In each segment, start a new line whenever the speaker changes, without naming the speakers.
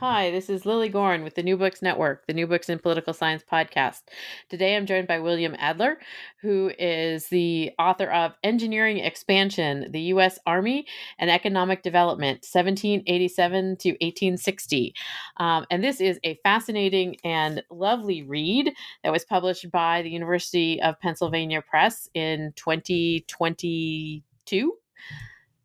Hi, this is Lilly Goren with the New Books Network, the New Books in Political Science podcast. Today I'm joined by William Adler, who is the author of Engineering Expansion, the U.S. Army and Economic Development, 1787 to 1860. Um, and this is a fascinating and lovely read that was published by the University of Pennsylvania Press in 2022.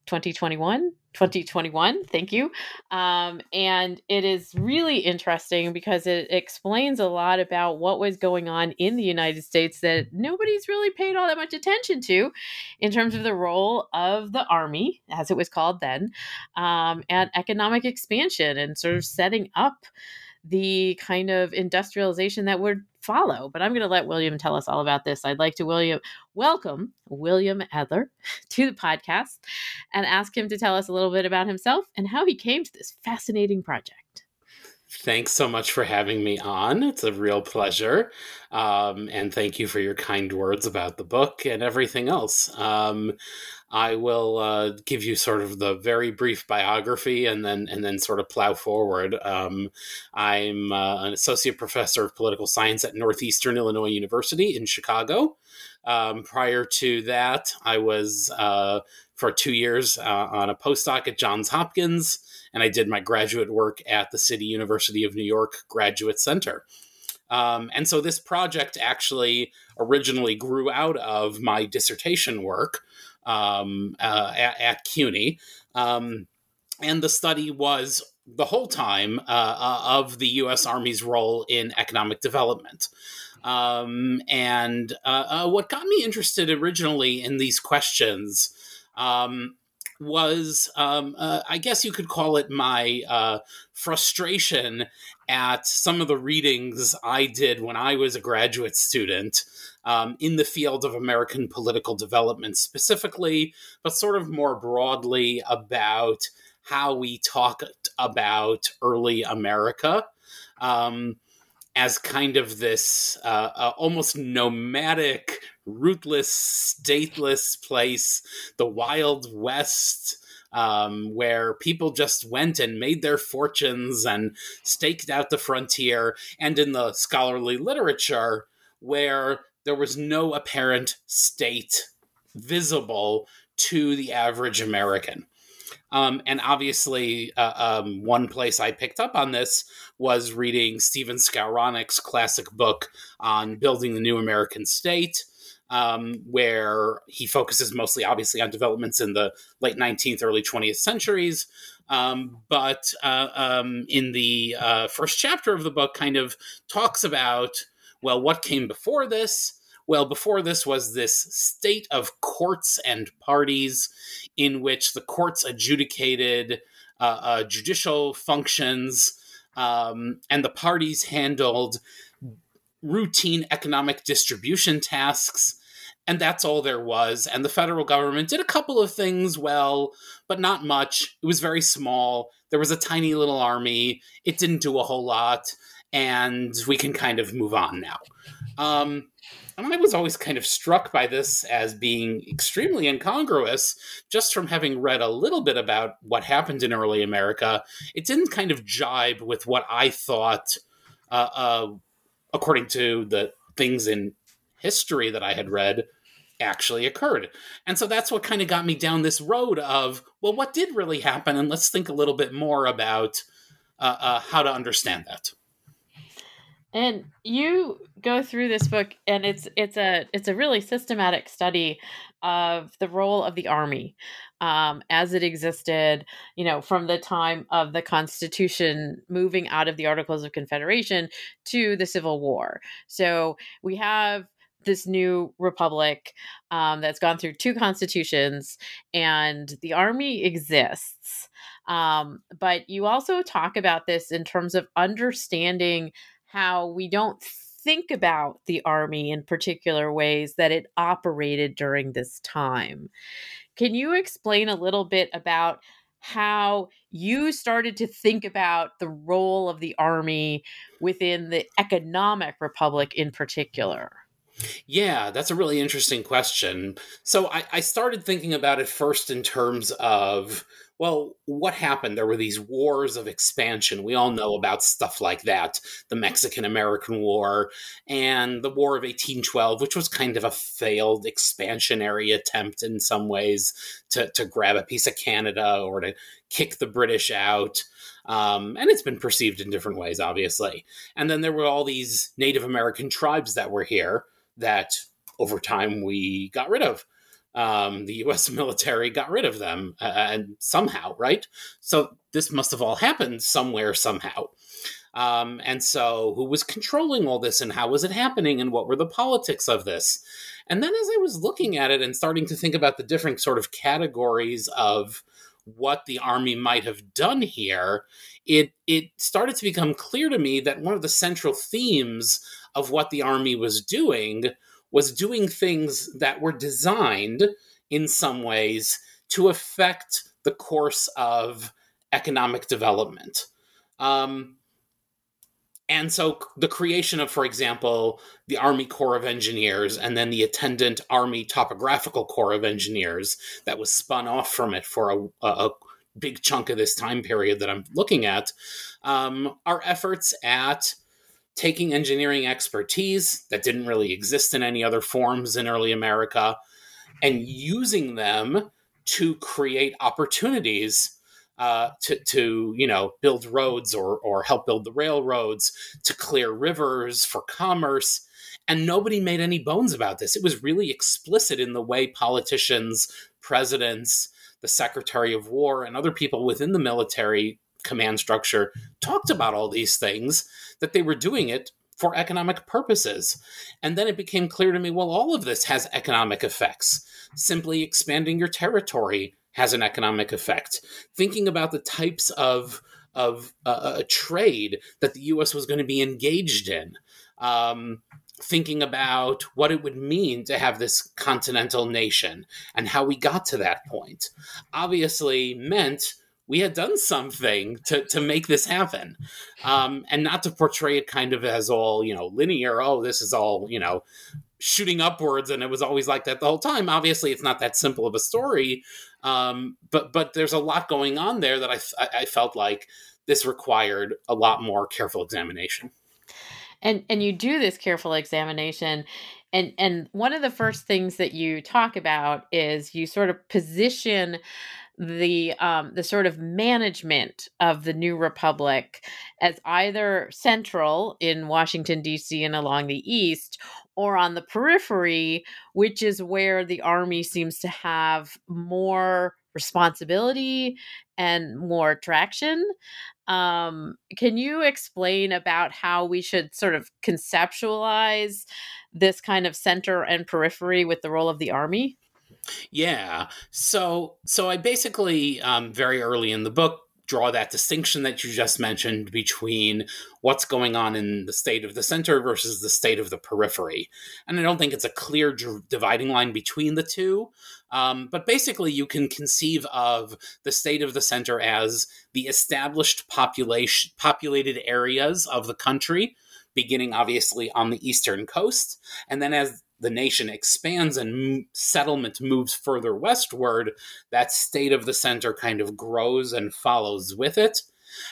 2021 2021 thank you. Um, and it is really interesting because it explains a lot about what was going on in the united states that nobody's really paid all that much attention to in terms of the role of the army as it was called then um, and economic expansion and sort of setting up the kind of industrialization that would follow. But I'm going to let William tell us all about this. I'd like to William welcome William Adler to the podcast and ask him to tell us a little bit about himself and how he came to this fascinating project.
Thanks so much for having me on. It's a real pleasure. Um, and thank you for your kind words about the book and everything else. Um, I will uh, give you sort of the very brief biography and then and then sort of plow forward. Um, I'm uh, an associate professor of political science at Northeastern Illinois University in Chicago. Um, prior to that, I was uh, for two years uh, on a postdoc at Johns Hopkins, and I did my graduate work at the City University of New York Graduate Center. Um, and so this project actually originally grew out of my dissertation work um, uh, at, at, CUNY. Um, and the study was the whole time uh, uh of the U.S. Army's role in economic development. Um, and uh, uh, what got me interested originally in these questions um, was, um, uh, I guess you could call it my uh, frustration at some of the readings I did when I was a graduate student um, in the field of American political development specifically, but sort of more broadly about how we talk about early America. Um, as kind of this uh, uh, almost nomadic, rootless, stateless place, the Wild West, um, where people just went and made their fortunes and staked out the frontier, and in the scholarly literature, where there was no apparent state visible to the average American. Um, and obviously, uh, um, one place I picked up on this was reading Stephen Skowronek's classic book on building the new American state, um, where he focuses mostly, obviously, on developments in the late 19th, early 20th centuries. Um, but uh, um, in the uh, first chapter of the book, kind of talks about well, what came before this? Well, before this was this state of courts and parties in which the courts adjudicated uh, uh, judicial functions um, and the parties handled routine economic distribution tasks and that's all there was. And the federal government did a couple of things well, but not much. It was very small. There was a tiny little army. It didn't do a whole lot, and we can kind of move on now. Um, and I was always kind of struck by this as being extremely incongruous just from having read a little bit about what happened in early America. It didn't kind of jibe with what I thought, uh, uh, according to the things in history that I had read, actually occurred. And so that's what kind of got me down this road of, well, what did really happen? And let's think a little bit more about uh, uh how to understand that.
And you go through this book and it's it's a it's a really systematic study of the role of the army um, as it existed, you know, from the time of the Constitution moving out of the Articles of Confederation to the Civil War. So we have this new republic um, that's gone through two constitutions, and the army exists. Um, but you also talk about this in terms of understanding how we don't think about the army in particular ways that it operated during this time. Can you explain a little bit about how you started to think about the role of the army within the economic republic in particular?
Yeah, that's a really interesting question. So I, I started thinking about it first in terms of well, what happened? There were these wars of expansion. We all know about stuff like that the Mexican American War and the War of 1812, which was kind of a failed expansionary attempt in some ways to, to grab a piece of Canada or to kick the British out. Um, and it's been perceived in different ways, obviously. And then there were all these Native American tribes that were here that over time we got rid of um, the U.S. military got rid of them, uh, and somehow, right? So this must have all happened somewhere, somehow. Um, and so, who was controlling all this, and how was it happening, and what were the politics of this? And then, as I was looking at it and starting to think about the different sort of categories of what the army might have done here, it it started to become clear to me that one of the central themes of what the army was doing was doing things that were designed in some ways to affect the course of economic development. Um, and so the creation of, for example, the Army Corps of Engineers and then the attendant Army Topographical Corps of Engineers that was spun off from it for a, a big chunk of this time period that I'm looking at um, are efforts at taking engineering expertise that didn't really exist in any other forms in early America and using them to create opportunities uh, to, to you know build roads or, or help build the railroads to clear rivers for commerce. And nobody made any bones about this. It was really explicit in the way politicians presidents the secretary of war and other people within the military command structure talked about all these things, that they were doing it for economic purposes. And then it became clear to me well, all of this has economic effects. Simply expanding your territory has an economic effect. Thinking about the types of of uh, a trade that the U.S. was going to be engaged in, um, thinking about what it would mean to have this continental nation and how we got to that point, obviously meant we had done something to, to make this happen. Um, and not to portray it kind of as all you know linear oh this is all you know shooting upwards and it was always like that the whole time. Obviously it's not that simple of a story um, but but there's a lot going on there that I, I felt like this required a lot more careful examination.
And and you do this careful examination and and one of the first things that you talk about is you sort of position the um, the sort of management of the new republic as either central in Washington D.C. and along the east, or on the periphery, which is where the army seems to have more responsibility and more traction. Um, can you explain about how we should sort of conceptualize this kind of center and periphery with the role of the army?
Yeah. So so I basically um, very early in the book draw that distinction that you just mentioned between what's going on in the state of the center versus the state of the periphery. And I don't think it's a clear d- dividing line between the two. Um, but basically, you can conceive of the state of the center as the established population, populated areas of the country, beginning obviously on the eastern coast, and then as the nation expands and settlement moves further westward, that state of the center kind of grows and follows with it.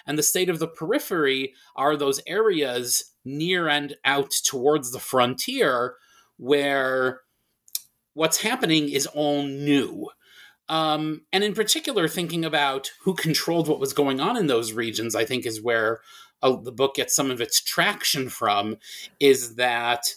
And the state of the periphery are those areas near and out towards the frontier where what's happening is all new. Um, and in particular, thinking about who controlled what was going on in those regions, I think is where uh, the book gets some of its traction from, is that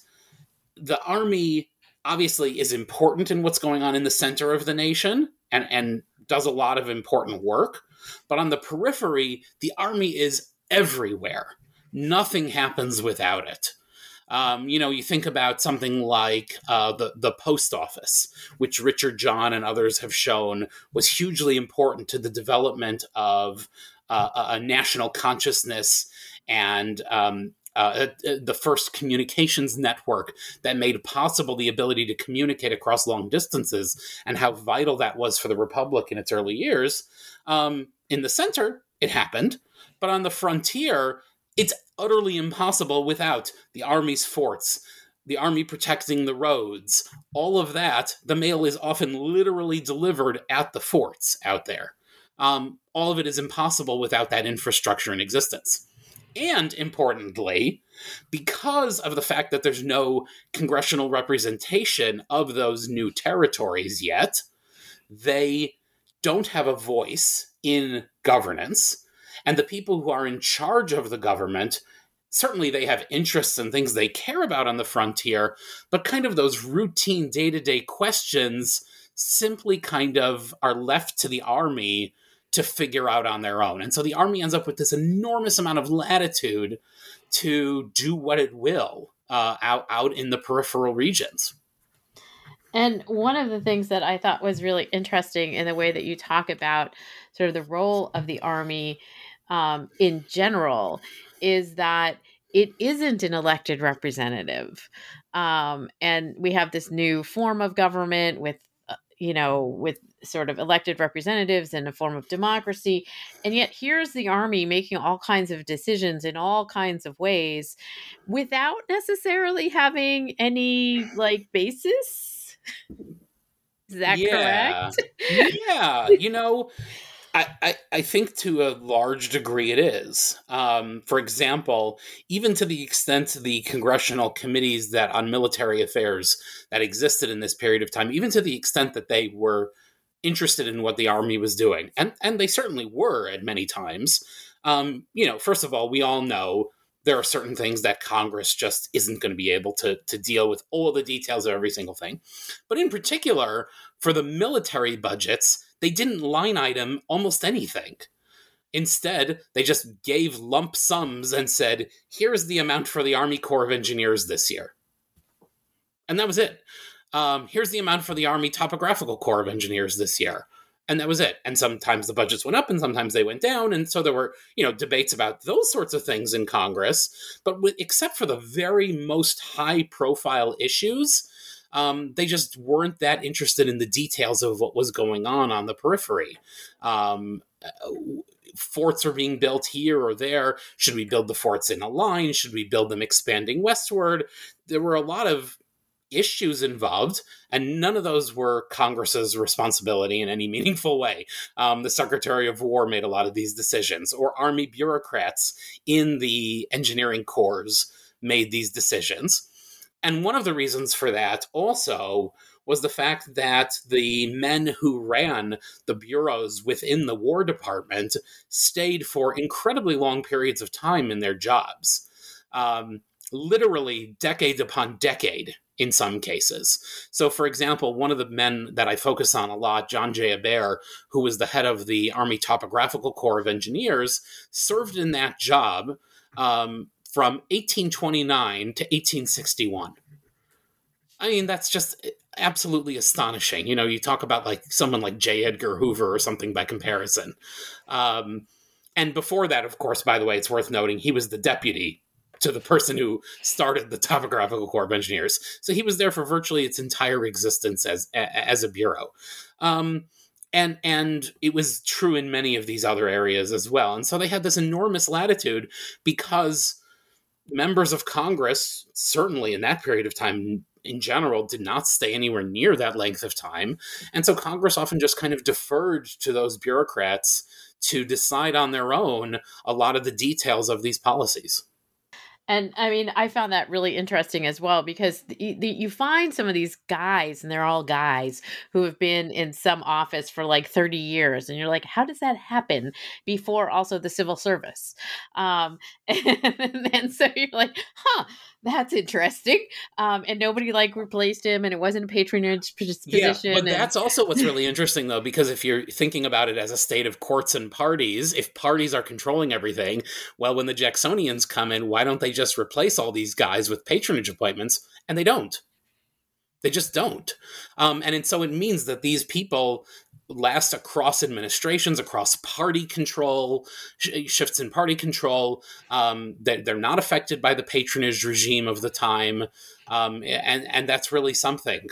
the army obviously is important in what's going on in the center of the nation and, and does a lot of important work. But on the periphery, the army is everywhere. Nothing happens without it. Um, you know, you think about something like uh, the the post office, which Richard John and others have shown was hugely important to the development of uh, a national consciousness and um, uh, uh, the first communications network that made possible the ability to communicate across long distances and how vital that was for the republic in its early years. Um, in the center, it happened, but on the frontier, it's utterly impossible without the army's forts, the army protecting the roads, all of that. The mail is often literally delivered at the forts out there. Um, all of it is impossible without that infrastructure in existence. And importantly, because of the fact that there's no congressional representation of those new territories yet, they don't have a voice in governance. And the people who are in charge of the government certainly they have interests and things they care about on the frontier, but kind of those routine day to day questions simply kind of are left to the army to figure out on their own. And so the army ends up with this enormous amount of latitude to do what it will uh, out out in the peripheral regions.
And one of the things that I thought was really interesting in the way that you talk about sort of the role of the army um, in general is that it isn't an elected representative. Um, and we have this new form of government with, uh, you know, with sort of elected representatives in a form of democracy. And yet here's the army making all kinds of decisions in all kinds of ways without necessarily having any like basis. Is that
yeah.
correct?
yeah. You know, I, I, think to a large degree it is. Um, for example, even to the extent the congressional committees that on military affairs that existed in this period of time, even to the extent that they were interested in what the army was doing, and and they certainly were at many times. Um, you know, first of all, we all know there are certain things that Congress just isn't going to be able to to deal with all the details of every single thing, but in particular for the military budgets they didn't line item almost anything. Instead, they just gave lump sums and said, here's the amount for the Army Corps of Engineers this year. And that was it. Um, here's the amount for the Army Topographical Corps of Engineers this year. And that was it. And sometimes the budgets went up and sometimes they went down. And so there were, you know, debates about those sorts of things in Congress. But with, except for the very most high profile issues, um, they just weren't that interested in the details of what was going on on the periphery. Um, forts are being built here or there. Should we build the forts in a line? Should we build them expanding westward? There were a lot of issues involved, and none of those were Congress's responsibility in any meaningful way. Um, the Secretary of War made a lot of these decisions, or Army bureaucrats in the engineering corps made these decisions. And one of the reasons for that also was the fact that the men who ran the bureaus within the War Department stayed for incredibly long periods of time in their jobs. Um, literally decade upon decade in some cases. So, for example, one of the men that I focus on a lot, John J. Abert, who was the head of the Army Topographical Corps of Engineers, served in that job um, from 1829 to 1861. I mean, that's just absolutely astonishing. You know, you talk about like someone like J. Edgar Hoover or something by comparison. Um, and before that, of course, by the way, it's worth noting he was the deputy to the person who started the Topographical Corps of Engineers. So he was there for virtually its entire existence as as a bureau. Um, and and it was true in many of these other areas as well. And so they had this enormous latitude because members of Congress, certainly in that period of time in general, did not stay anywhere near that length of time. And so Congress often just kind of deferred to those bureaucrats to decide on their own a lot of the details of these policies.
And I mean, I found that really interesting as well because the, the, you find some of these guys, and they're all guys who have been in some office for like 30 years. And you're like, how does that happen before also the civil service? Um, and, and so you're like, huh, that's interesting. Um, and nobody like replaced him, and it wasn't a patronage position.
Yeah, but
and...
that's also what's really interesting, though, because if you're thinking about it as a state of courts and parties, if parties are controlling everything, well, when the Jacksonians come in, why don't they just replace all these guys with patronage appointments? And they don't. They just don't. Um, and, so it means that these people last across administrations, across party control, sh- shifts in party control. Um, they're, they're not affected by the patronage regime of the time, um, and and that's really something.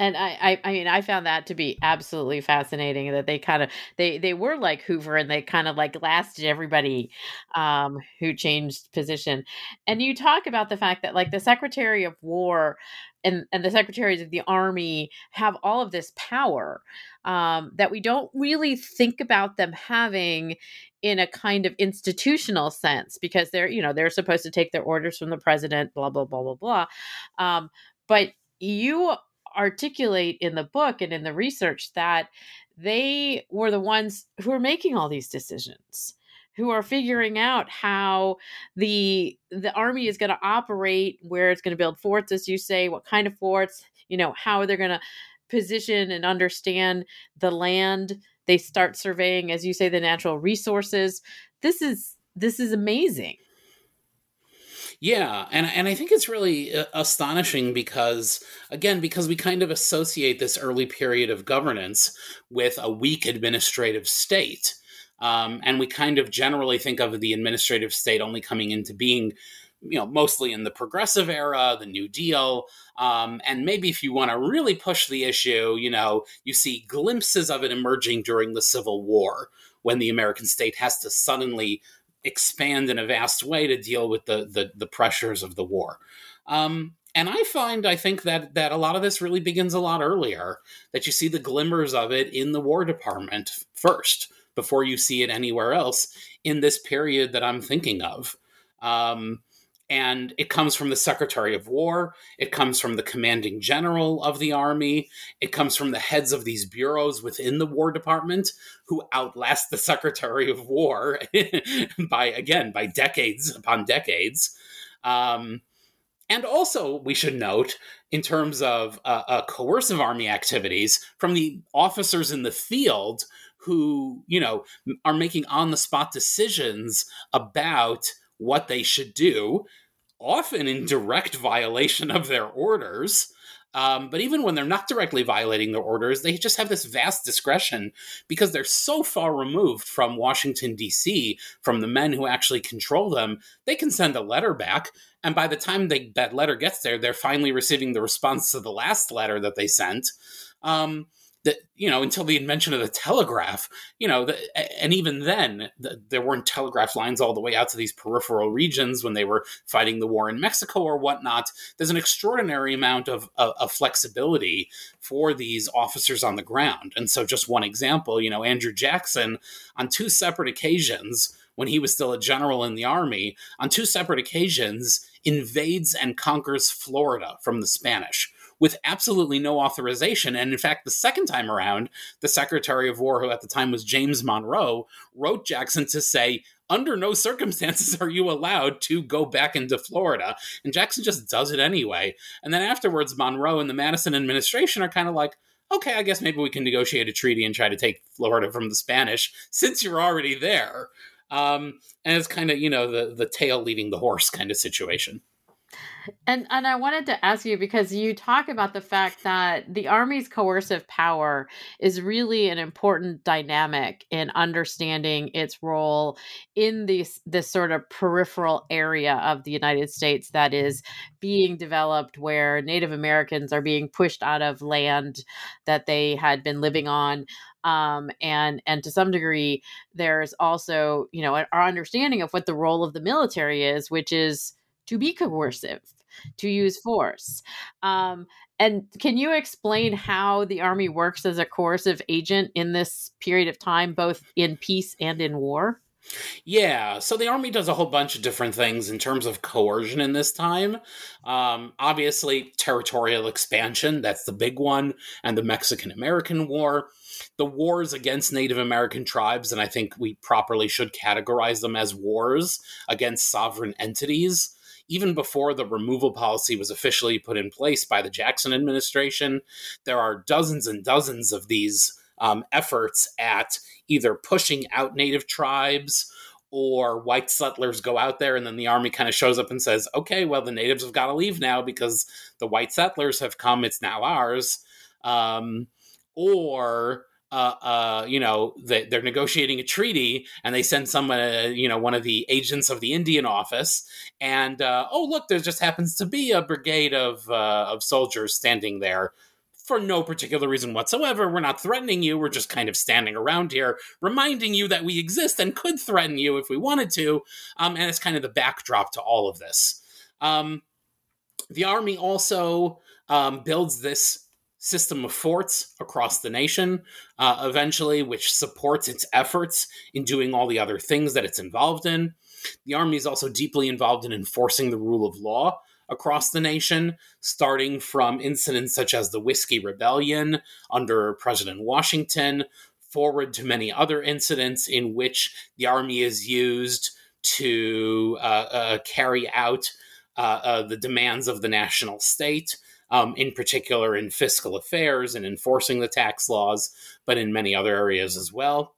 And I, I, I mean, I found that to be absolutely fascinating. That they kind of they they were like Hoover, and they kind of like lasted everybody um, who changed position. And you talk about the fact that like the Secretary of War and and the secretaries of the army have all of this power um, that we don't really think about them having in a kind of institutional sense because they're you know they're supposed to take their orders from the president blah blah blah blah blah um, but you articulate in the book and in the research that they were the ones who are making all these decisions who are figuring out how the the army is going to operate where it's going to build forts as you say what kind of forts you know how they're going to position and understand the land. They start surveying as you say the natural resources. This is this is amazing
yeah, and and I think it's really uh, astonishing because again because we kind of associate this early period of governance with a weak administrative state. Um, and we kind of generally think of the administrative state only coming into being you know, mostly in the progressive era, the New Deal. Um, and maybe if you want to really push the issue, you know, you see glimpses of it emerging during the Civil War when the American state has to suddenly expand in a vast way to deal with the the, the pressures of the war. Um, and I find, I think that that a lot of this really begins a lot earlier. That you see the glimmers of it in the War Department first, before you see it anywhere else in this period that I'm thinking of. Um, and it comes from the Secretary of War. It comes from the commanding general of the army. It comes from the heads of these bureaus within the War Department who outlast the Secretary of War by, again, by decades upon decades. Um, and also, we should note, in terms of uh, uh, coercive army activities, from the officers in the field who, you know, are making on the spot decisions about what they should do, often in direct violation of their orders. Um, but even when they're not directly violating their orders, they just have this vast discretion because they're so far removed from Washington, D.C., from the men who actually control them. They can send a letter back. And by the time they, that letter gets there, they're finally receiving the response to the last letter that they sent. Um, that you know until the invention of the telegraph you know the, and even then the, there weren't telegraph lines all the way out to these peripheral regions when they were fighting the war in mexico or whatnot. There's an extraordinary amount of, of, of flexibility for these officers on the ground. And so just one example you know andrew jackson on two separate occasions when he was still a general in the army on two separate occasions invades and conquers florida from the spanish with absolutely no authorization. And in fact, the second time around, the Secretary of War, who at the time was James Monroe, wrote Jackson to say, under no circumstances are you allowed to go back into Florida. And Jackson just does it anyway. And then afterwards, Monroe and the Madison administration are kind of like, okay, I guess maybe we can negotiate a treaty and try to take Florida from the Spanish since you're already there. Um, and it's kind of, you know, the, the tail leading the horse kind of situation.
And and I wanted to ask you because you talk about the fact that the army's coercive power is really an important dynamic in understanding its role in this this sort of peripheral area of the United States that is being developed where Native Americans are being pushed out of land that they had been living on. Um, and and to some degree there's also you know our understanding of what the role of the military is which is to be coercive, to use force. Um, and can you explain how the army works as a coercive agent in this period of time, both in peace and in war?
Yeah, so the army does a whole bunch of different things in terms of coercion in this time. Um, obviously, territorial expansion, that's the big one, and the Mexican American War. The wars against Native American tribes, and I think we properly should categorize them as wars against sovereign entities even before the removal policy was officially put in place by the Jackson administration, there are dozens and dozens of these um, efforts at either pushing out native tribes or white settlers go out there and then the army kind of shows up and says, okay, well, the natives have got to leave now because the white settlers have come, it's now ours. Um, or uh, uh, you know, they, are negotiating a treaty, and they send someone, uh, you know, one of the agents of the Indian office, and uh, oh look, there just happens to be a brigade of uh, of soldiers standing there for no particular reason whatsoever. We're not threatening you. We're just kind of standing around here, reminding you that we exist and could threaten you if we wanted to. Um, and it's kind of the backdrop to all of this. Um, the army also um, builds this system of forts across the nation uh, eventually, which supports its efforts in doing all the other things that it's involved in. The Army is also deeply involved in enforcing the rule of law across the nation, starting from incidents such as the Whiskey Rebellion under President Washington, forward to many other incidents in which the Army is used to uh, uh, carry out uh, uh, the demands of the national state um, in particular in fiscal affairs and enforcing the tax laws, but in many other areas as well.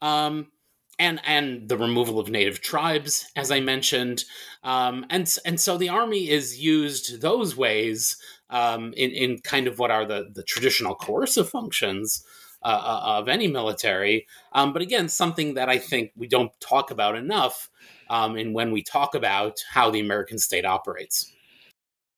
Um, and and the removal of native tribes, as I mentioned, um, and and so the army is used those ways um, in in kind of what are the the traditional coercive functions uh, uh of any military. Um, but again, something that I think we don't talk about enough, um, in when we talk about how the American state operates.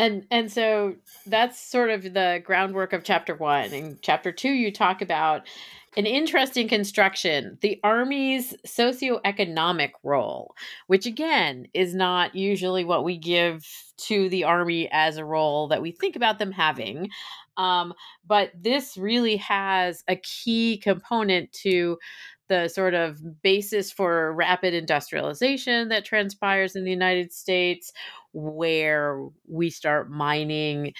And and so that's sort of the groundwork of chapter 1. In chapter 2 you talk about an interesting construction, the army's socioeconomic role, which again is not usually what we give to the army as a role that we think about them having. Um, but this really has a key component to the sort of basis for rapid industrialization that transpires in the United States, where we start mining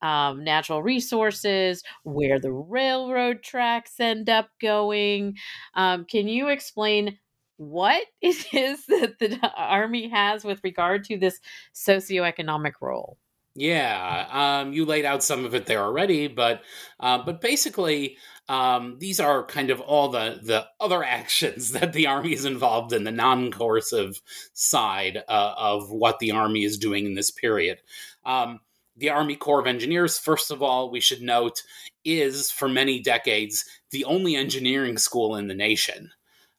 um, natural resources, where the railroad tracks end up going. Um, can you explain what it is that the Army has with regard to this socioeconomic role?
Yeah, um, you laid out some of it there already, but uh, but basically, um, these are kind of all the the other actions that the army is involved in, the non-coercive side uh, of what the army is doing in this period. Um, the Army Corps of Engineers, first of all, we should note, is for many decades the only engineering school in the nation.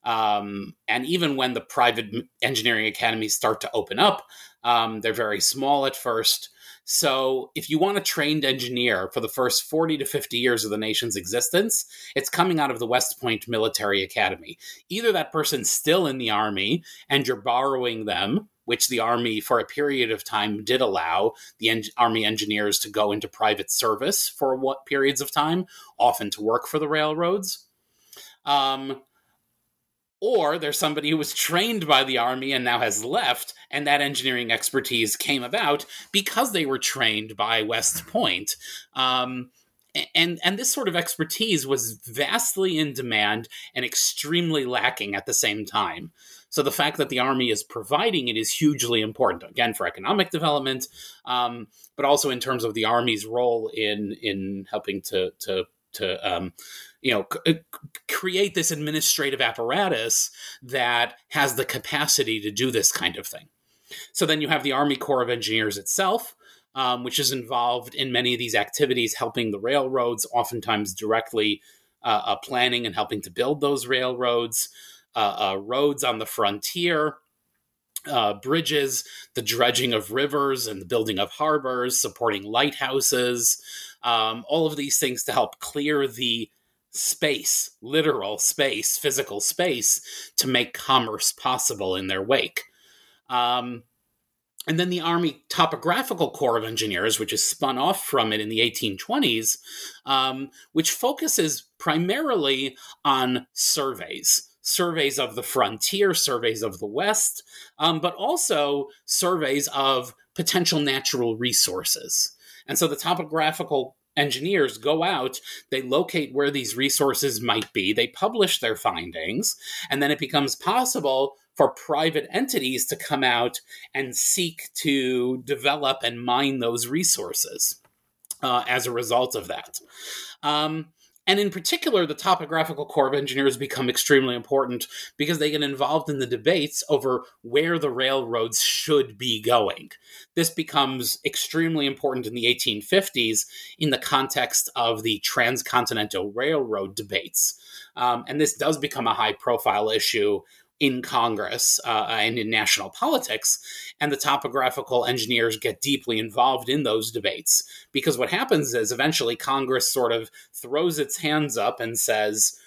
Um, and even when the private engineering academies start to open up, um, they're very small at first. So, if you want a trained engineer for the first 40 to 50 years of the nation's existence, it's coming out of the West Point Military Academy. Either that person's still in the Army and you're borrowing them, which the Army, for a period of time, did allow the en- Army engineers to go into private service for what periods of time, often to work for the railroads. Um, or there's somebody who was trained by the army and now has left, and that engineering expertise came about because they were trained by West Point. Um, and and this sort of expertise was vastly in demand and extremely lacking at the same time. So the fact that the army is providing it is hugely important, again for economic development, um, but also in terms of the army's role in in helping to to to um, you know c- uh, create this administrative apparatus that has the capacity to do this kind of thing. So then you have the Army Corps of Engineers itself, um, which is involved in many of these activities, helping the railroads, oftentimes directly uh, uh, planning and helping to build those railroads uh, uh, roads on the frontier. Uh, bridges, the dredging of rivers and the building of harbors, supporting lighthouses, um, all of these things to help clear the space, literal space, physical space, to make commerce possible in their wake. Um, and then the Army Topographical Corps of Engineers, which is spun off from it in the 1820s, um, which focuses primarily on surveys surveys of the frontier, surveys of the West, um, but also surveys of potential natural resources. And so the topographical engineers go out, they locate where these resources might be, they publish their findings, and then it becomes possible for private entities to come out and seek to develop and mine those resources uh, as a result of that. Um, and in particular, the topographical corps of engineers become extremely important because they get involved in the debates over where the railroads should be going. This becomes extremely important in the 1850s in the context of the transcontinental railroad debates. Um, and this does become a high profile issue in Congress uh, and in national politics, and the topographical engineers get deeply involved in those debates. Because what happens is eventually Congress sort of throws its hands up and says,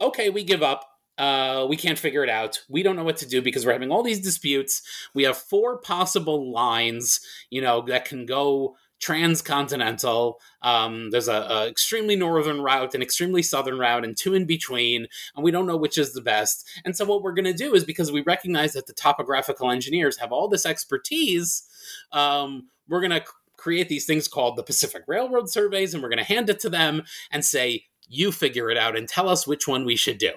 okay, we give up. Uh, we can't figure it out. We don't know what to do because we're having all these disputes. We have four possible lines, you know, that can go transcontinental. Um, there's a, a, extremely northern route, an extremely southern route, and two in between, and we don't know which is the best. And so what we're going to do is because we recognize that the topographical engineers have all this expertise, um, we're going to create these things called the Pacific Railroad surveys, and we're going to hand it to them and say, "You figure it out and tell us which one we should do."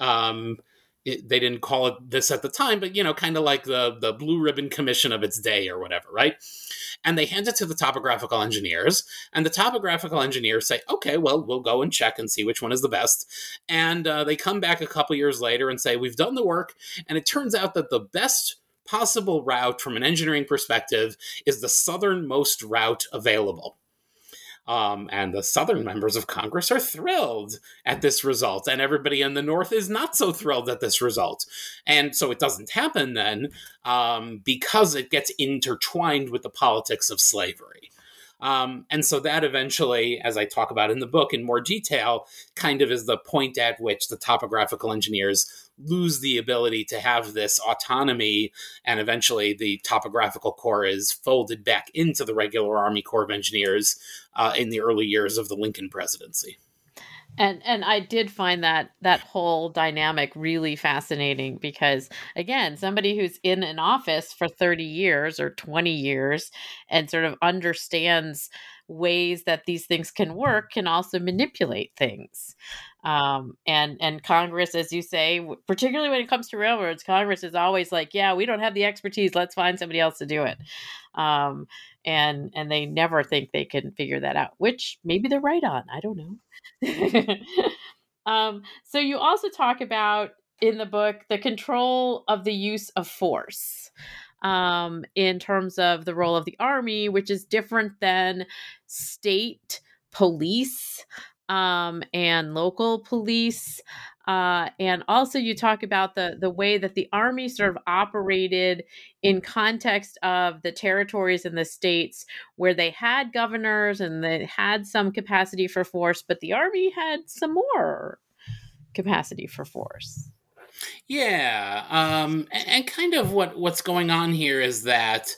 Um, it, they didn't call it this at the time, but you know, kind of like the the blue ribbon commission of its day or whatever, right? And they hand it to the topographical engineers, and the topographical engineers say, "Okay, well, we'll go and check and see which one is the best." And uh, they come back a couple years later and say, "We've done the work, and it turns out that the best." Possible route from an engineering perspective is the southernmost route available. Um, and the Southern members of Congress are thrilled at this result, and everybody in the North is not so thrilled at this result. And so it doesn't happen then um, because it gets intertwined with the politics of slavery. Um, and so that eventually, as I talk about in the book in more detail, kind of is the point at which the topographical engineers lose the ability to have this autonomy, and eventually the topographical corps is folded back into the regular Army Corps of Engineers uh, in the early years of the Lincoln presidency.
And and i did find that that whole dynamic really fascinating because again somebody who's in an office for 30 years or 20 years and sort of understands ways that these things can work can also manipulate things. Um, and and congress as you say particularly when it comes to railroads congress is always like yeah we don't have the expertise let's find somebody else to do it. Um, and and they never think they can figure that out which maybe they're right on i don't know. Um, so you also talk about in the book the control of the use of force um, in terms of the role of the army which is different than state police um, and local police uh, and also, you talk about the the way that the army sort of operated in context of the territories and the states where they had governors and they had some capacity for force, but the army had some more capacity for force.
Yeah, um, and, and kind of what what's going on here is that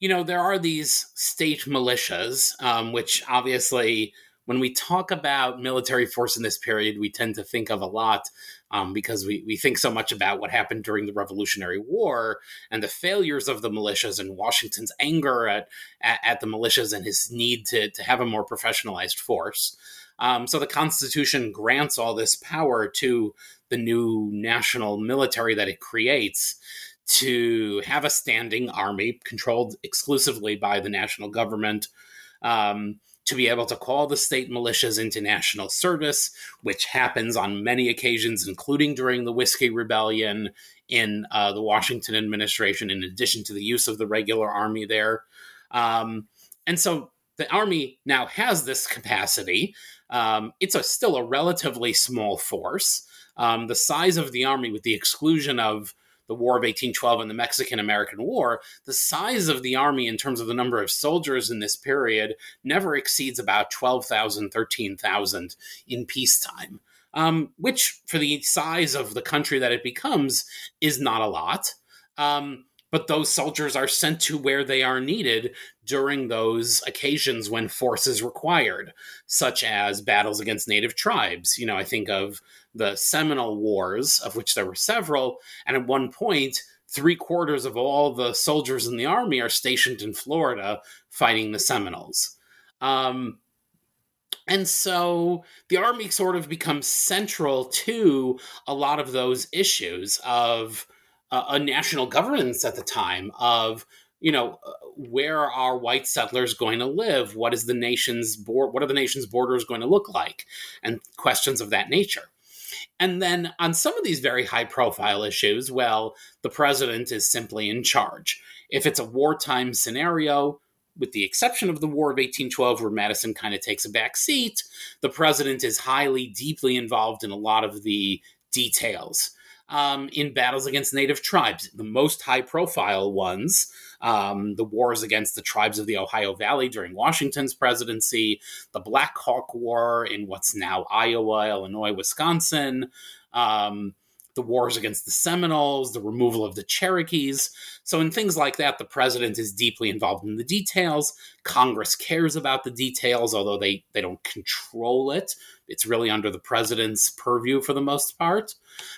you know there are these state militias, um, which obviously when we talk about military force in this period, we tend to think of a lot um, because we, we think so much about what happened during the Revolutionary War and the failures of the militias and Washington's anger at, at, at the militias and his need to, to have a more professionalized force. Um, so the Constitution grants all this power to the new national military that it creates to have a standing army controlled exclusively by the national government. Um, to be able to call the state militias into national service, which happens on many occasions, including during the Whiskey Rebellion in uh, the Washington administration, in addition to the use of the regular army there. Um, and so the army now has this capacity. Um, it's a, still a relatively small force. Um, the size of the army, with the exclusion of the War of 1812 and the Mexican American War, the size of the army in terms of the number of soldiers in this period never exceeds about 12,000, 13,000 in peacetime, um, which for the size of the country that it becomes is not a lot. Um, but those soldiers are sent to where they are needed during those occasions when force is required, such as battles against native tribes. You know, I think of the Seminole Wars, of which there were several, and at one point, three quarters of all the soldiers in the army are stationed in Florida fighting the Seminoles. Um, and so the army sort of becomes central to a lot of those issues of uh, a national governance at the time of you know uh, where are white settlers going to live? What is the nation's board what are the nation's borders going to look like? And questions of that nature and then on some of these very high profile issues well the president is simply in charge if it's a wartime scenario with the exception of the War of 1812, where Madison kind of takes a back seat, the president is highly, deeply involved in a lot of the details um, in battles against native tribes. The most high profile ones, um, the wars against the tribes of the Ohio Valley during Washington's presidency, the Black Hawk War in what's now Iowa, Illinois, Wisconsin. Um, the wars against the Seminoles, the removal of the Cherokees. So, in things like that, the president is deeply involved in the details. Congress cares about the details, although they, they don't control it. It's really under the president's purview for the most part.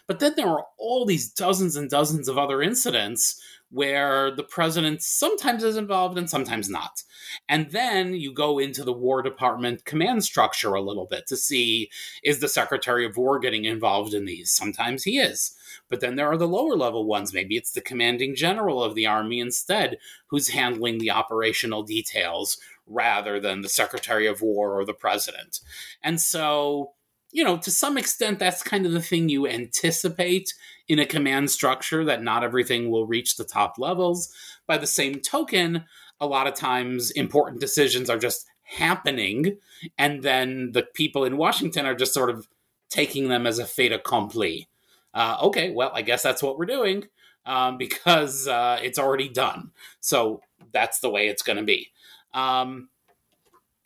But then there are all these dozens and dozens of other incidents where the president sometimes is involved and sometimes not. And then you go into the War Department command structure a little bit to see is the Secretary of War getting involved in these? Sometimes he is. But then there are the lower level ones. Maybe it's the commanding general of the army instead who's handling the operational details rather than the Secretary of War or the president. And so you know, to some extent, that's kind of the thing you anticipate in a command structure that not everything will reach the top levels. By the same token, a lot of times important decisions are just happening, and then the people in Washington are just sort of taking them as a fait accompli. Uh, okay, well, I guess that's what we're doing um, because uh, it's already done. So that's the way it's going to be. Um,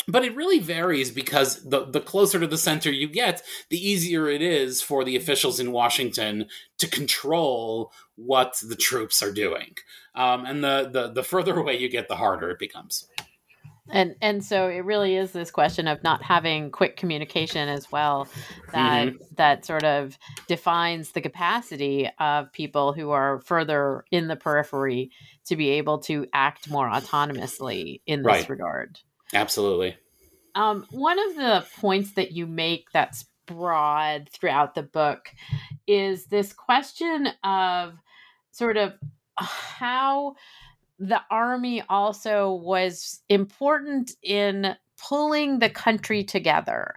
but it really varies because the the closer to the center you get, the easier it is for the officials in Washington to control what the troops are doing, um, and the, the the further away you get, the harder it becomes.
And and so it really is this question of not having quick communication as well that mm-hmm. that sort of defines the capacity of people who are further in the periphery to be able to act more autonomously in this right. regard.
Absolutely.
Um, one of the points that you make that's broad throughout the book is this question of sort of how the army also was important in pulling the country together.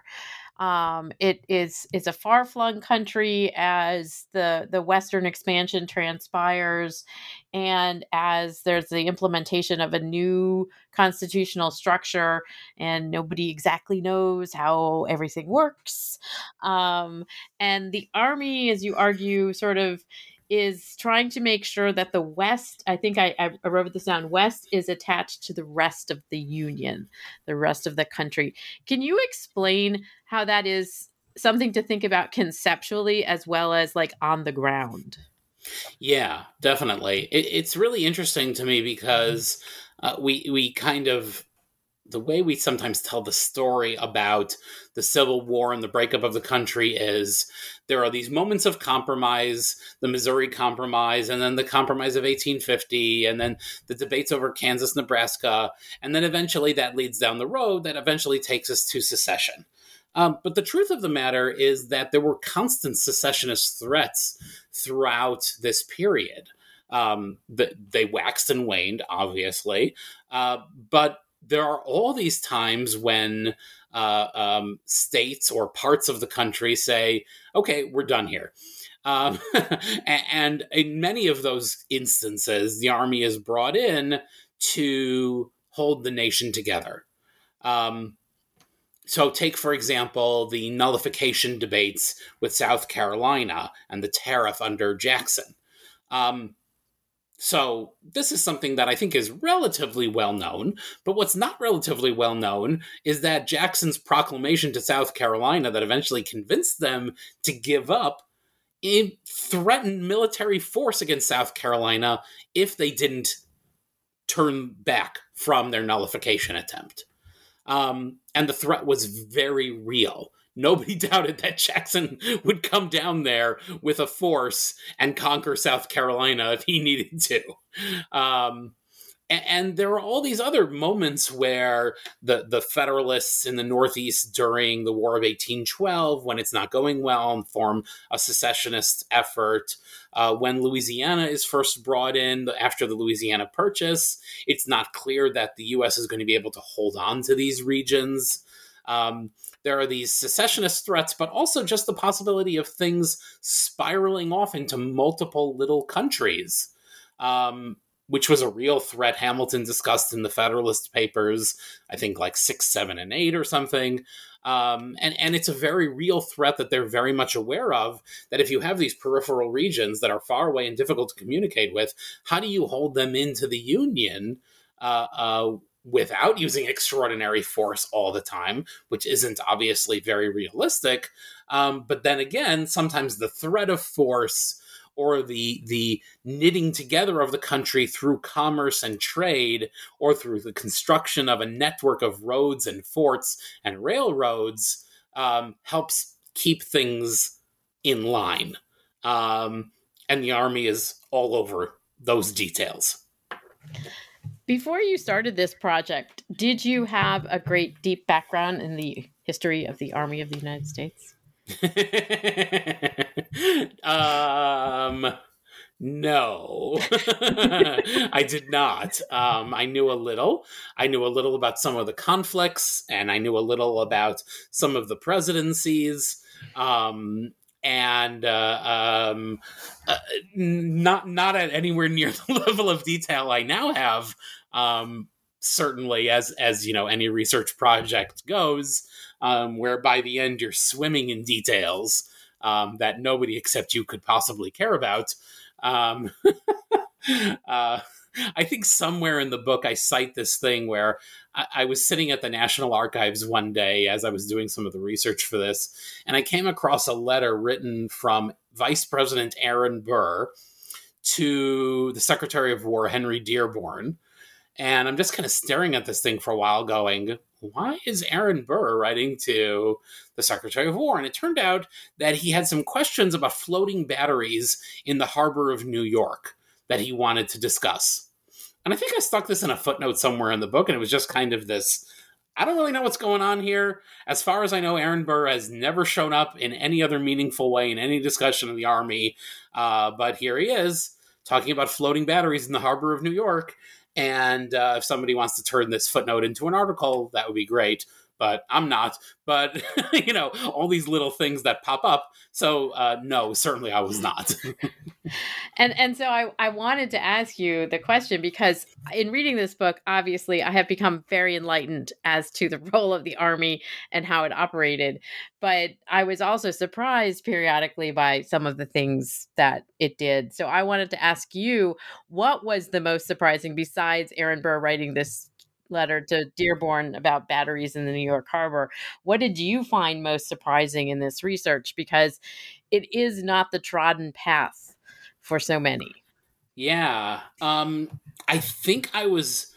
Um, it is it's a far flung country as the the Western expansion transpires, and as there's the implementation of a new constitutional structure, and nobody exactly knows how everything works. Um, and the army, as you argue, sort of is trying to make sure that the West, I think I, I wrote this down, West is attached to the rest of the Union, the rest of the country. Can you explain how that is something to think about conceptually as well as like on the ground?
Yeah, definitely. It, it's really interesting to me because uh, we we kind of the way we sometimes tell the story about the Civil War and the breakup of the country is there are these moments of compromise, the Missouri Compromise, and then the Compromise of 1850, and then the debates over Kansas, Nebraska, and then eventually that leads down the road that eventually takes us to secession. Um, but the truth of the matter is that there were constant secessionist threats throughout this period. Um, the, they waxed and waned, obviously, uh, but there are all these times when uh, um, states or parts of the country say, okay, we're done here. Um, and in many of those instances, the army is brought in to hold the nation together. Um, so, take for example the nullification debates with South Carolina and the tariff under Jackson. Um, so, this is something that I think is relatively well known. But what's not relatively well known is that Jackson's proclamation to South Carolina that eventually convinced them to give up it threatened military force against South Carolina if they didn't turn back from their nullification attempt. Um, and the threat was very real nobody doubted that Jackson would come down there with a force and conquer South Carolina if he needed to. Um, and, there are all these other moments where the, the Federalists in the Northeast during the War of 1812, when it's not going well, form a secessionist effort. Uh, when Louisiana is first brought in after the Louisiana Purchase, it's not clear that the U.S. is going to be able to hold on to these regions. Um, there are these secessionist threats, but also just the possibility of things spiraling off into multiple little countries, um, which was a real threat Hamilton discussed in the Federalist Papers, I think like six, seven, and eight or something. Um, and, and it's a very real threat that they're very much aware of that if you have these peripheral regions that are far away and difficult to communicate with, how do you hold them into the Union? Uh, uh, without using extraordinary force all the time, which isn't obviously very realistic. Um, but then again, sometimes the threat of force or the the knitting together of the country through commerce and trade or through the construction of a network of roads and forts and railroads um, helps keep things in line. Um, and the army is all over those details.
Before you started this project, did you have a great deep background in the history of the Army of the United States?
um no. I did not. Um, i knew a little. I knew a little about some of the conflicts and i knew a little about some of the presidencies. Um, and uh, um, uh, not not at anywhere near the level of detail I now have. Um, certainly, as as you know, any research project goes, um, where by the end you're swimming in details um, that nobody except you could possibly care about. Um, uh, I think somewhere in the book I cite this thing where I, was sitting at the National Archives one day as I was doing some of the research for this, and I came across a letter written from Vice President Aaron Burr to the Secretary of War, Henry Dearborn. And I'm just kind of staring at this thing for a while, going, why is Aaron Burr writing to the Secretary of War? And it turned out that he had some questions about floating batteries in the harbor of New York that he wanted to discuss. And I think I stuck this in a footnote somewhere in the book, and it was just kind of this I don't really know what's going on here. As far as I know, Aaron Burr has never shown up in any other meaningful way in any discussion of the Army. Uh, but here he is talking about floating batteries in the harbor of New York. And uh, if somebody wants to turn this footnote into an article, that would be great but I'm not. But you know, all these little things that pop up. So uh, no, certainly I was not.
and and so I I wanted to ask you the question because in reading this book, obviously I have become very enlightened as to the role of the army and how it operated. But I was also surprised periodically by some of the things that it did. So I wanted to ask you, what was the most surprising besides Aaron Burr writing this letter to Dearborn about batteries in the New York Harbor. What did you find most surprising in this research? Because it is not the trodden path for so many.
Yeah. Um, I think I was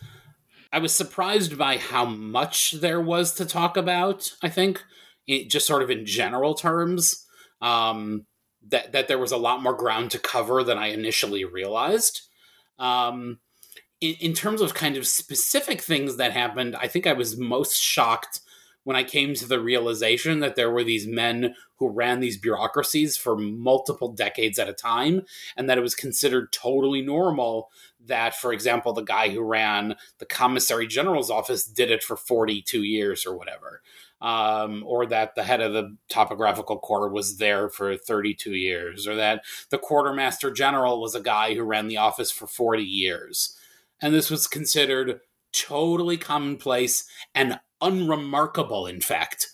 I was surprised by how much there was to talk about, I think, it, just sort of in general terms. Um, that, that there was a lot more ground to cover than I initially realized. Um, in, in terms of kind of specific things that happened, I think I was most shocked when I came to the realization that there were these men who ran these bureaucracies for multiple decades at a time, and that it was considered totally normal that, for example, the guy who ran the commissary general's office did it for 42 years or whatever. Um, or that the head of the topographical corps was there for 32 years, or that the quartermaster general was a guy who ran the office for 40 years. And this was considered totally commonplace and unremarkable, in fact.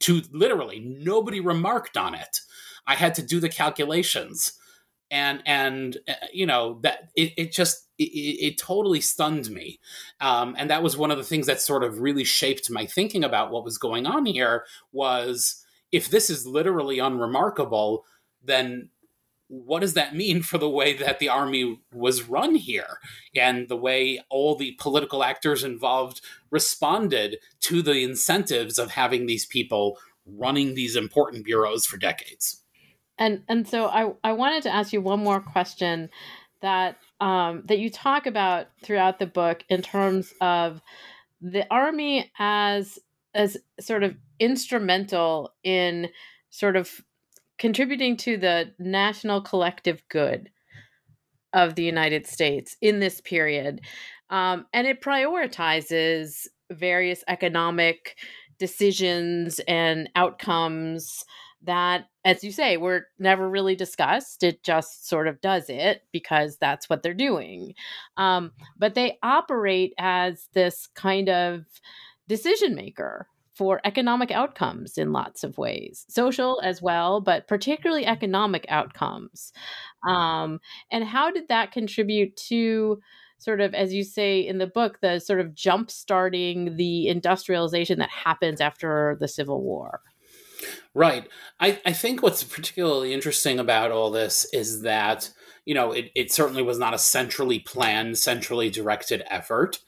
To literally nobody remarked on it. I had to do the calculations. And and uh, you know that it, it just it, it, totally stunned me, um, and that was one of the things that sort of really shaped my thinking about what was going on here. Was if this is literally unremarkable, then what does that mean for the way that the army was run here? And the way all the political actors involved responded to the incentives of having these people running these important bureaus for decades.
And and so i i wanted to ask you one more question that um that you talk about throughout the book in terms of the army as as sort of instrumental in sort of contributing to the national collective good of the United States in this period. Um, and it prioritizes various economic decisions and outcomes that, as you say, were never really discussed. It just sort of does it because that's what they're doing. Um, but they operate as this kind of decision maker for economic outcomes in lots of ways, social as well, but particularly economic outcomes. Um, and how did that contribute to? sort of as you say in the book the sort of jump starting the industrialization that happens after the civil war
right I, I think what's particularly interesting about all this is that you know it, it certainly was not a centrally planned centrally directed effort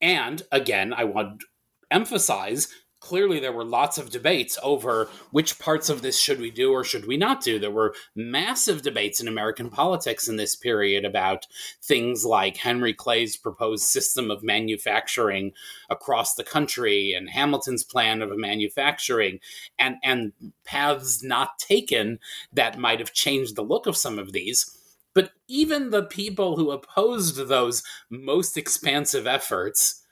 and again i want to emphasize clearly there were lots of debates over which parts of this should we do or should we not do. There were massive debates in American politics in this period about things like Henry Clay's proposed system of manufacturing across the country and Hamilton's plan of manufacturing and and paths not taken that might have changed the look of some of these. But even the people who opposed those most expansive efforts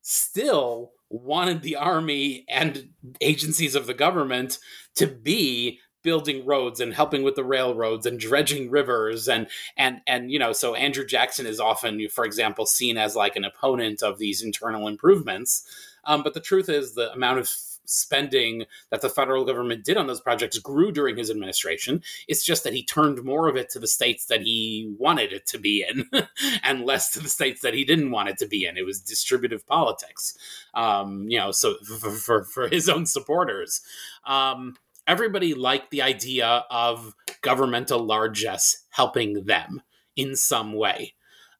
still wanted the army and agencies of the government to be building roads and helping with the railroads and dredging rivers and and and you know so Andrew Jackson is often for example seen as like an opponent of these internal improvements. Um, but the truth is the amount of spending that the federal government did on those projects grew during his administration. It's just that he turned more of it to the states that he wanted it to be in and less to the states that he didn't want it to be in. It was distributive politics, um, you know, so for, for, for his own supporters. Um, everybody liked the idea of governmental largesse helping them in some way.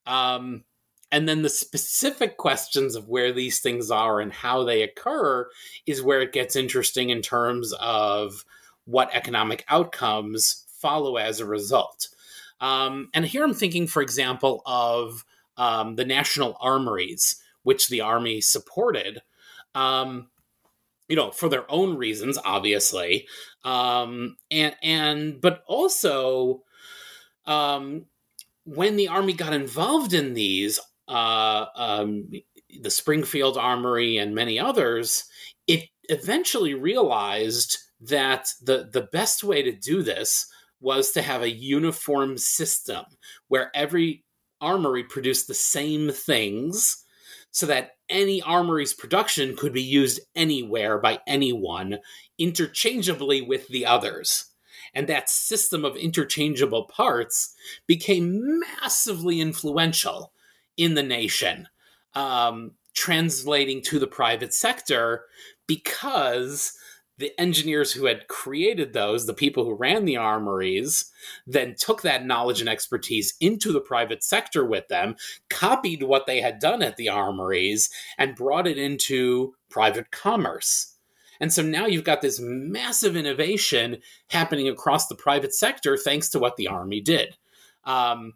Um, and then the specific questions of where these things are and how they occur is where it gets interesting in terms of what economic outcomes follow as a result. Um, and here I'm thinking, for example, of um, the national armories, which the army supported. Um, you know, for their own reasons, obviously, um, and and but also um, when the army got involved in these, uh, um, the Springfield Armory and many others, it eventually realized that the, the best way to do this was to have a uniform system where every armory produced the same things so that any armory's production could be used anywhere by anyone interchangeably with the others. And that system of interchangeable parts became massively influential in the nation, um, translating to the private sector because the engineers who had created those, the people who ran the armories, then took that knowledge and expertise into the private sector with them, copied what they had done at the armories, and brought it into private commerce. And so now you've got this massive innovation happening across the private sector thanks to what the army did. Um,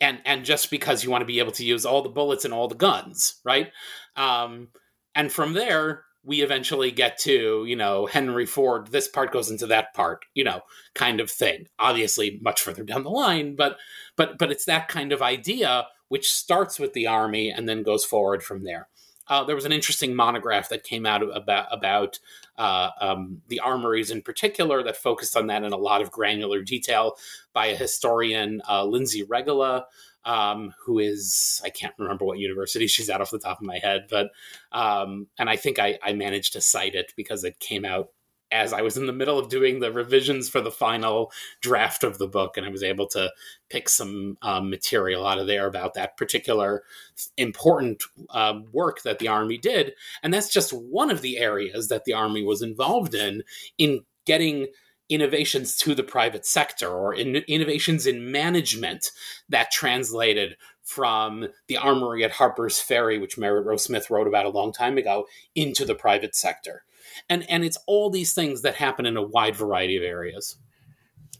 and and just because you want to be able to use all the bullets and all the guns, right? Um, and from there, we eventually get to, you know, Henry Ford, this part goes into that part, you know, kind of thing. Obviously much further down the line, but but but it's that kind of idea which starts with the army and then goes forward from there. Uh, there was an interesting monograph that came out about about uh, um, the armories in particular that focused on that in a lot of granular detail by a historian, uh, Lindsay Regele, um, who is I can't remember what university she's at off the top of my head, but um, and I think I, I managed to cite it because it came out as I was in the middle of doing the revisions for the final draft of the book, and I was able to pick some um, material out of there about that particular important uh, work that the Army did. And that's just one of the areas that the Army was involved in, in getting innovations to the private sector or in innovations in management that translated from the armory at Harper's Ferry, which Merritt Roe Smith wrote about a long time ago, into the private sector and and it's all these things that happen in a wide variety of areas.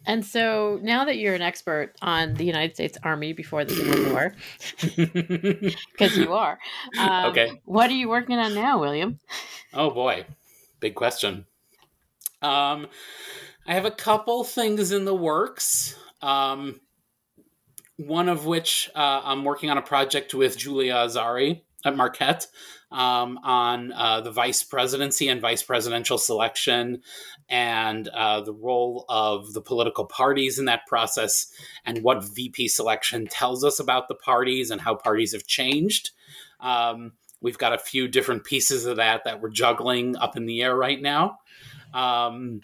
And so now that you're an expert on the United States Army before the Civil War, because you are, um, okay, what are you working on now, William?
Oh boy, big question. Um, I have a couple things in the works. Um, one of which uh, I'm working on a project with Julia Azari at Marquette um, on uh, the vice presidency and vice presidential selection and uh, the role of the political parties in that process and what VP selection tells us about the parties and how parties have changed. Um, we've got a few different pieces of that that we're juggling up in the air right now. Um,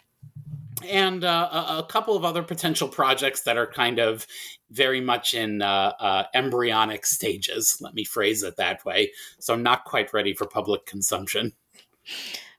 and uh, a, a, couple of other potential projects that are kind of very much in uh, uh, embryonic stages. Let me phrase it that way. So I'm not quite ready for public consumption.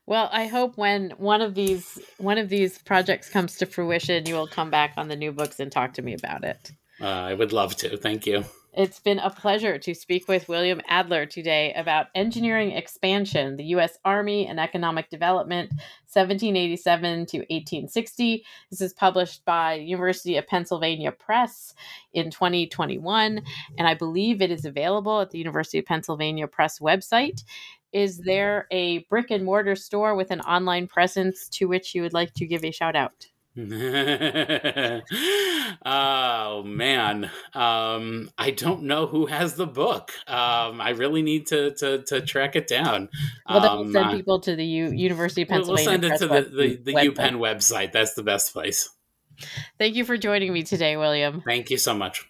Well, I hope when one of these one of these projects comes to fruition, you will come back on the new books and talk to me about it.
Uh, I would love to. Thank you.
It's been a pleasure to speak with William Adler today about engineering expansion, the U.S. Army and economic development, 1787 to 1860. This is published by University of Pennsylvania Press in 2021, and I believe it is available at the University of Pennsylvania Press website. Is there a brick and mortar store with an online presence to which you would like to give a shout out?
oh man, um, I don't know who has the book. Um, I really need to to, to track it down.
Well, then we'll send um, people to the U- University of Pennsylvania.
We'll send it to the the, the UPenn website. That's the best place.
Thank you for joining me today, William.
Thank you so much.